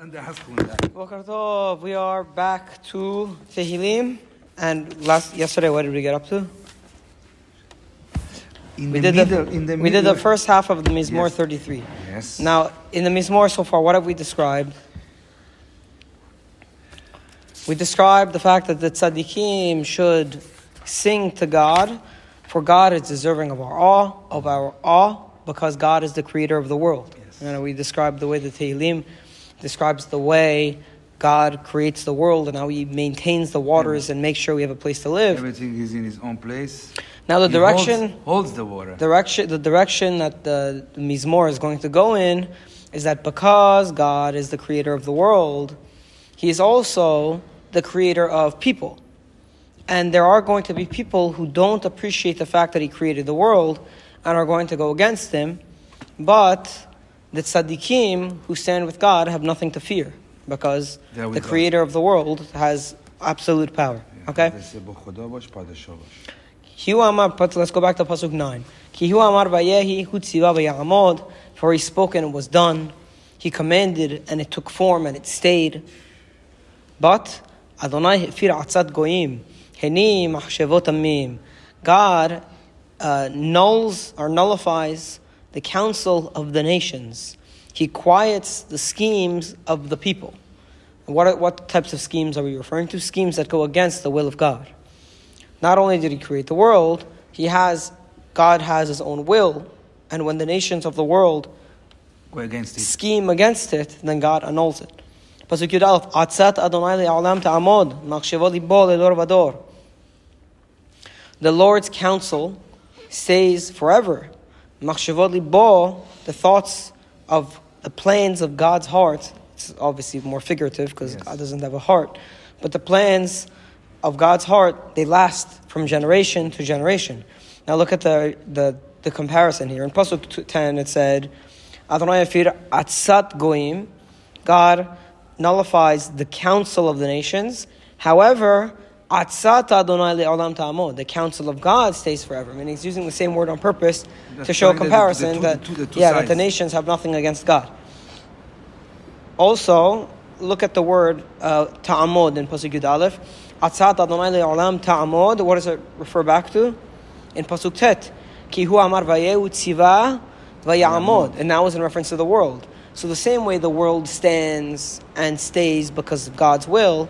Boker Tov, we are back to Tehillim, and last yesterday, what did we get up to? In We the did middle, the in the we did the first half of the Mizmor Yes. 33. Yes. Now, in the Mizmor so far, what have we described? We described the fact that the tzaddikim should sing to God, for God is deserving of our awe, of our awe, because God is the creator of the world. Yes. And we described the way the Tehillim describes the way God creates the world and how He maintains the waters mm. and makes sure we have a place to live. Everything is in his own place. Now, the He direction holds, holds the water. direction the direction that the, the Mizmor is going to go in is that because God is the creator of the world, He is also the creator of people. And there are going to be people who don't appreciate the fact that He created the world and are going to go against Him. But the tzaddikim who stand with God have nothing to fear because the God. creator of the world has absolute power. Okay? Desse bo Khuda bash, padashah bash. Ki hu amar, but let's go back to Pasuk 9. Ki hu amar vayehi hu tziva for he spoke and it was done. He commanded and it took form and it stayed. But Adonai hifir atzat goyim, heni amim. God uh, nulls or nullifies the counsel of the nations. He quiets the schemes of the people. What, are, what types of schemes are we referring to? Schemes that go against the will of God. Not only did he create the world, he has God has his own will, and when the nations of the world Go against it. scheme against it, then God annuls it. Pasuk Yud Aleph, Atzat Adonai le'olam ta'amod, machsheva libo le'dor vador. The Lord's counsel stays forever. Machsheva libo, the thoughts of the plans of God's heart, it's obviously more figurative because Yes. God doesn't have a heart, but the plans of God's heart, they last from generation to generation. Now look at the, the, the comparison here. In Pasuk 10 it said, Adonai Afir Atzat Goim, God nullifies the counsel of the nations. However, Atzat Adonai Le'olam Ta'amod, the counsel of God stays forever. Meaning he's using the same word on purpose to show a showing the- the comparison two- that, the two- the two yeah, that the nations have nothing against God. Also, look at the word uh, ta'amod in Pasuk Yud Aleph. Atzat Adonai le'olam ta'amod. What does it refer back to? In Pasuk Tet. Ki hu amar vayehu tziva vayamod. And that was in reference to the world. So the same way the world stands and stays because of God's will,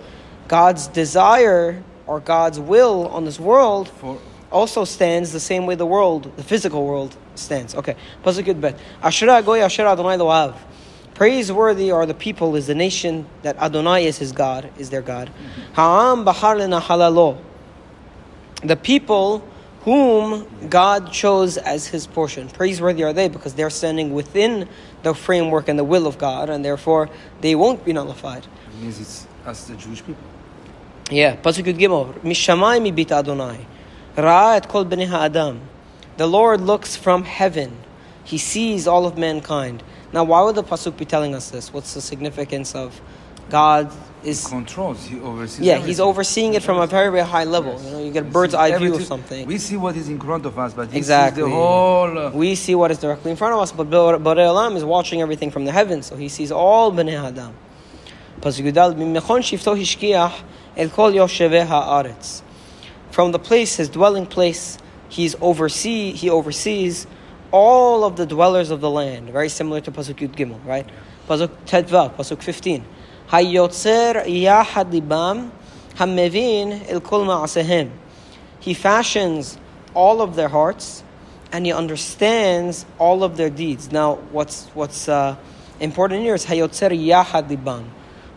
God's desire or God's will on this world For also stands the same way the world, the physical world, stands. Okay. Pasuk Yud Bet. Asher goy asher Adonai loav. Praiseworthy are the people is the nation that Adonai is his God, is their God. Mm-hmm. Ha'am bahar halalo. The people whom God chose as his portion. Praiseworthy are they because they're standing within the framework and the will of God, and therefore they won't be nullified. it means it's us, the Jewish people. Yeah, Pasuk Yud Gimel. Mishamai mi bit Adonai. Ra'a et kol bnei ha'adam. The Lord looks from heaven. He sees all of mankind. Now, why would the Pasuk be telling us this? What's the significance of God is... Controls, he oversees. Yeah, everything. he's overseeing it from a very, very high level. Yes. You know, you get a bird's eye view of something. We see what is in front of us, but he Exactly. sees the whole. Uh, We see what is directly in front of us, but Borei Olam is watching everything from the heavens, so he sees all Bnei Adam. Pasuk Yudal, "Mimechon shifto hishkiach el kol yoshevei haaretz." From the place, his dwelling place, he's oversee, he oversees all of the dwellers of the land. Very similar to Pasuk Yud Gimel, right? Pasuk Tedvav, Pasuk 15. Hayotzer yahad libam, hamevin el kol ma'asehem. He fashions all of their hearts, and he understands all of their deeds. Now, what's what's uh, important here is hayotzer yahad libam.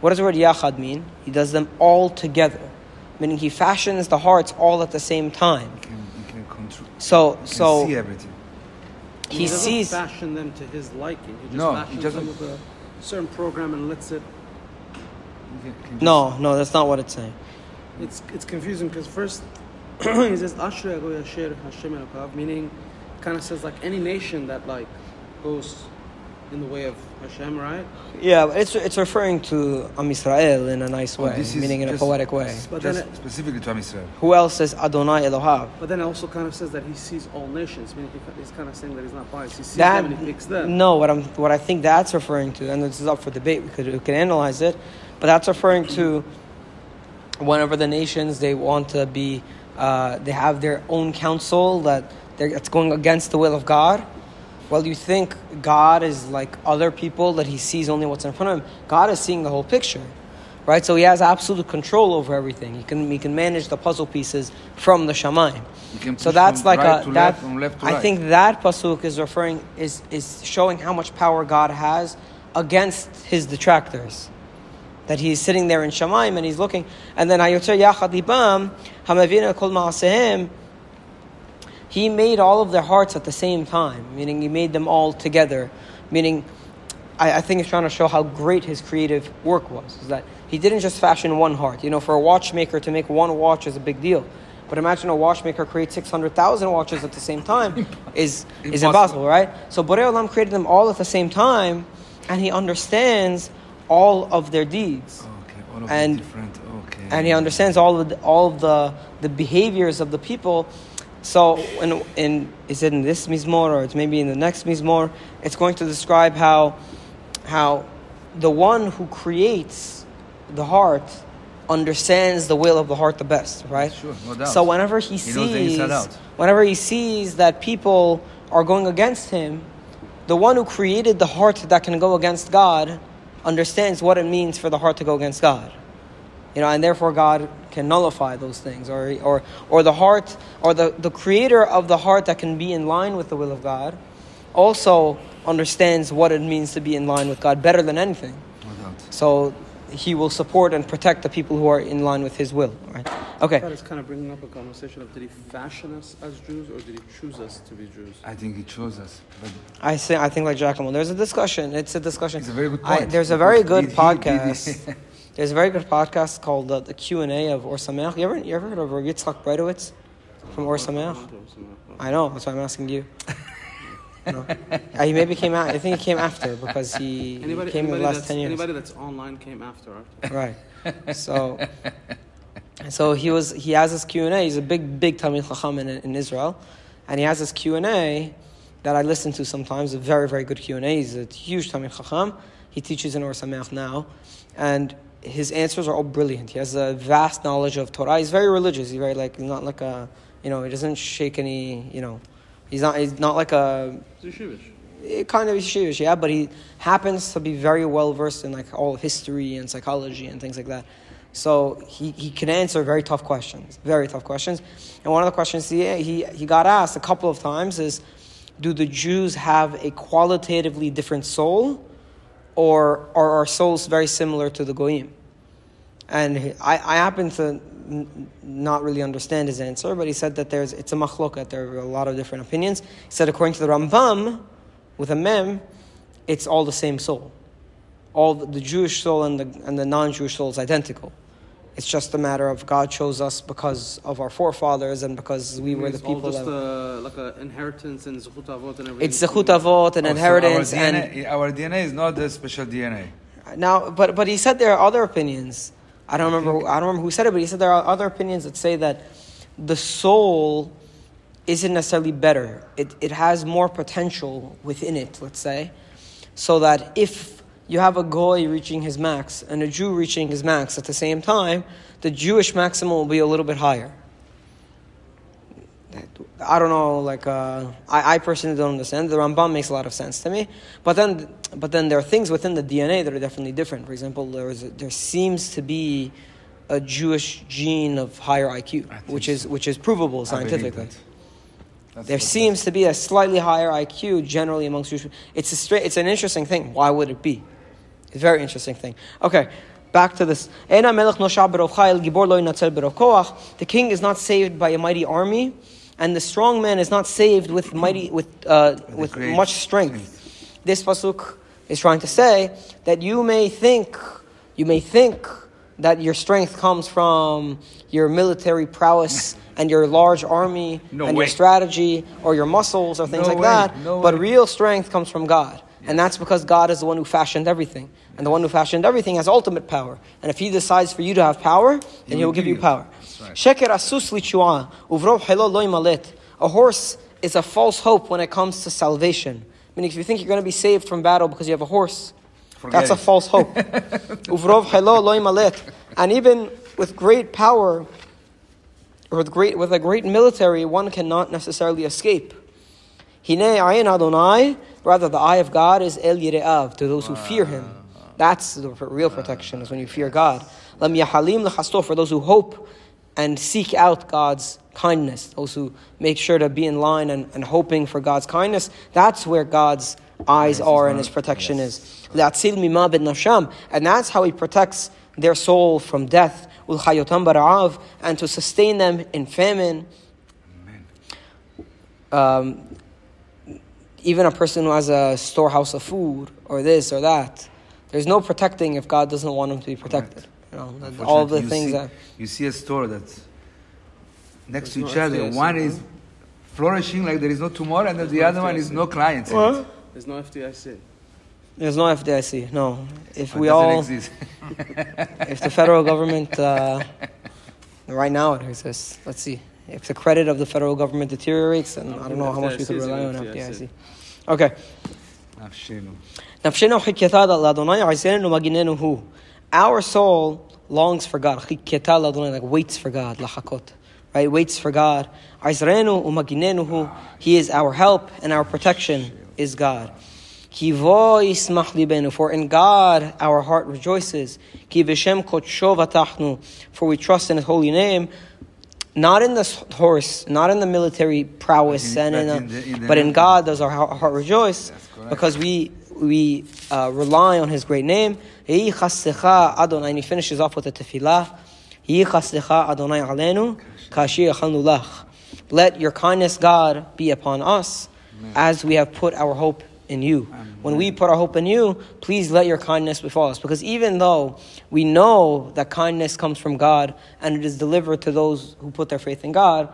What does the word yachad mean? He does them all together, meaning he fashions the hearts all at the same time. you can, you can control. So, You can so see everything. he doesn't sees. fashion them to his liking. He just No, he fashions doesn't- them with a certain program and lets it. Can- can just- No, no, that's not what it's saying. It's it's confusing because first he says Ashrei Agoy Asher Hashem Elokav, meaning kind of says like any nation that like goes in the way of Hashem, right? Yeah, but it's it's referring to Am Israel in a nice Oh, way, this is meaning in a poetic way. But Just then it- specifically to Am Israel. Who else says Adonai Elohav? But then it also kind of says that he sees all nations. Meaning he- he's kind of saying that he's not biased. He sees That them and he picks them. no, what I'm what I think that's referring to, and this is up for debate. We could we could analyze it, but that's referring to whenever the nations they want to be, uh, they have their own council that they're, it's going against the will of God. Well, you think God is like other people that He sees only what's in front of Him. God is seeing the whole picture, right? So He has absolute control over everything. He can He can manage the puzzle pieces from the Shamayim. So that's like right a that. left, left I right. think that pasuk is referring is is showing how much power God has against His detractors. That He's sitting there in Shemaim and He's looking, and then Hayotzer Yachad Libam Hamavina Kol Maasehem. He made all of their hearts at the same time, meaning He made them all together. Meaning, I, I think He's trying to show how great His creative work was. Is that He didn't just fashion one heart. You know, for a watchmaker to make one watch is a big deal. But imagine a watchmaker create 600,000 watches at the same time is, is Impossible. impossible, right? So Borei Olam created them all at the same time and he understands all of their deeds. Okay, all of And- different. Okay. And he understands all of the, all of the, the behaviors of the people. So in, in, is it in this Mizmor or it's maybe in the next Mizmor? It's going to describe how, how the one who creates the heart understands the will of the heart the best, right? Sure, no doubt. So whenever he, He sees, whenever he sees that people are going against him, the one who created the heart that can go against God understands what it means for the heart to go against God. You know, and therefore God can nullify those things, or or or the heart, or the the creator of the heart that can be in line with the will of God, also understands what it means to be in line with God better than anything. No. So he will support and protect the people who are in line with his will. Right? Okay. That is kind of bringing up a conversation of did he fashion us as Jews or did he choose us to be Jews? I think he chose us. But I think I think like Giacomo. There's a discussion. It's a discussion. It's a very good I, point, there's a very because good did he- did he- podcast. there's a very good podcast called uh, the Q and A of Or Sameach. You ever you ever heard of Yitzchak Breitowitz from Or Sameach? I know. That's why I'm asking you. No. Uh, he maybe came out. I think he came after because he, he Anybody, came in the last that's, ten years. anybody that's online came after, right? Right. So, so he was. He has his Q and A. He's a big, big Talmid Chacham in, in Israel, and he has his Q and A that I listen to sometimes. A very, very good Q and A. He's a huge Talmid Chacham. He teaches in Or Sameach now, and his answers are all brilliant. He has a vast knowledge of Torah. He's very religious. He's very like not like a you know he doesn't shake any you know he's not he's not like a it eh, kind of yeshivish, yeah, but he happens to be very well versed in like all history and psychology and things like that. So he, he can answer very tough questions, very tough questions. And one of the questions he, he, he got asked a couple of times is, do the Jews have a qualitatively different soul, or are our souls very similar to the Goyim? And I, I happen to n- not really understand his answer, but he said that there's it's a machloket. There are a lot of different opinions. He said according to the Rambam, with a mem, it's all the same soul. All the, the Jewish soul and the and the non-Jewish soul is identical. It's just a matter of God chose us because of our forefathers and because we were the It's all people just that. uh, like an inheritance and zechut avot and everything. It's zechut avot and Oh, so inheritance our and DNA, our DNA is not the special DNA. Now, but but he said there are other opinions. I don't remember. I don't remember who said it, but he said there are other opinions that say that the soul isn't necessarily better. It it has more potential within it. Let's say, so that if you have a goy reaching his max and a Jew reaching his max at the same time, the Jewish maximum will be a little bit higher. I don't know, like uh, I, I personally don't understand. The Rambam makes a lot of sense to me, but then, but then there are things within the DNA that are definitely different. For example, there is a, there seems to be a Jewish gene of higher IQ, which is which is provable scientifically. That's There seems to be a slightly higher IQ generally amongst Jewish. It's a straight. It's an interesting thing. Why would it be? It's a very interesting thing. Okay, back to this. "Eina melech nosha berov chayil, gibor lo yinatzel berov koach." The king is not saved by a mighty army, and the strong man is not saved with mighty with uh, With with much strength. This pasuk is trying to say that you may think, you may think that your strength comes from your military prowess and your large army No and way. your strategy or your muscles or things No like way, that. no but way. real strength comes from God. And that's because God is the one who fashioned everything. And the one who fashioned everything has ultimate power. And if He decides for you to have power, then He will give you power. right. Sheker asus lichua, uvrov helo lo imalet. A horse is a false hope when it comes to salvation. Meaning, if you think you're going to be saved from battle because you have a horse, Forget that's a false hope. Uvrov helo lo imalet. And even with great power, or with great with a great military, one cannot necessarily escape. Hine ayin Adonai, rather the eye of God is el yire'av, to those who fear Him. That's the real protection, is when you fear God. Lam yahalim lechasto, for those who hope and seek out God's kindness, those who make sure to be in line and, and hoping for God's kindness, that's where God's eyes are and His protection is. Le'atzil mima ben nafsham, and that's how He protects their soul from death, ulchayotam bara'av, and to sustain them in famine. Um, even a person who has a storehouse of food or this or that, there's no protecting if God doesn't want him to be protected. You know, all the you things see, that. you see a store that's next to no each other. FDIC, One huh? is flourishing like there is no tomorrow, and There's the no other one is no clients. What? There's no FDIC. There's no FDIC. No, if It we doesn't all, exist. if the federal government, uh, right now it exists. Let's see if the credit of the federal government deteriorates, then I don't know how much we could rely on FDIC. Okay. Our soul longs for God. Like waits for God. Lahakot. Right? Waits for God. He is our help and our protection is God. For in God our heart rejoices. For we trust in His holy name. Not in the horse, not in the military prowess, In- and in but the- in the- but in. God does our heart rejoice, because we we uh, rely on His great name. Adonai. And he finishes off with a tefillah. Adonai alenu kashi. Let your kindness, God, be upon us, as we have put our hope in you. When we put our hope in you, please let your kindness befall us. Because even though we know that kindness comes from God and it is delivered to those who put their faith in God,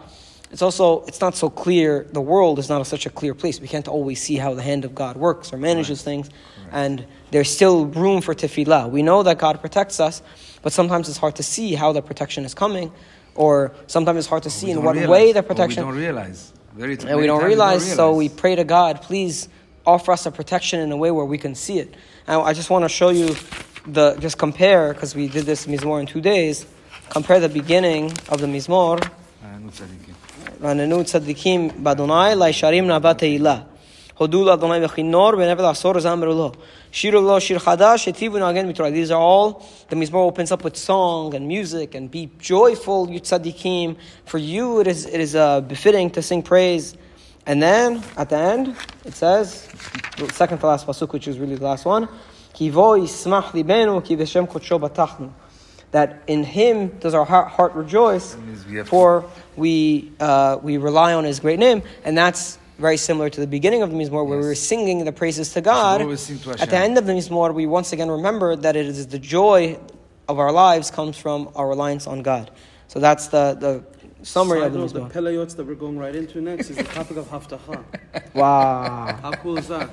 it's also it's not so clear. The world is not such a clear place. We can't always see how the hand of God works or manages things, and there's still room for tefillah. We know that God protects us, but sometimes it's hard to see how the protection is coming, or sometimes it's hard to see in what realize, way the protection. We don't realize. Very, And many we don't realize, so we pray to God, please offer us a protection in a way where we can see it. And I just want to show you the just compare because we did this mizmor in two days. Compare the beginning of the mizmor. These are all, the mizmor opens up with song and music and be joyful, you tzaddikim. For you it is, it is uh, befitting to sing praise. And then at the end, it says, second to last pasuk, which is really the last one, that in him does our heart, heart rejoice, for we, uh, we rely on his great name. And that's very similar to the beginning of the Mizmor, where yes. we were singing the praises to God. To at the end of the Mizmor, we once again remember that it is the joy of our lives comes from our reliance on God. So that's the, the summary of the Mizbah. the Pelayot that we're going right into next is the topic of Haftacha. Wow. How cool is that?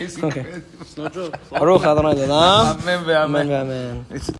It's okay. It's no joke. Baruch Adonai Amen. Amen. Amen.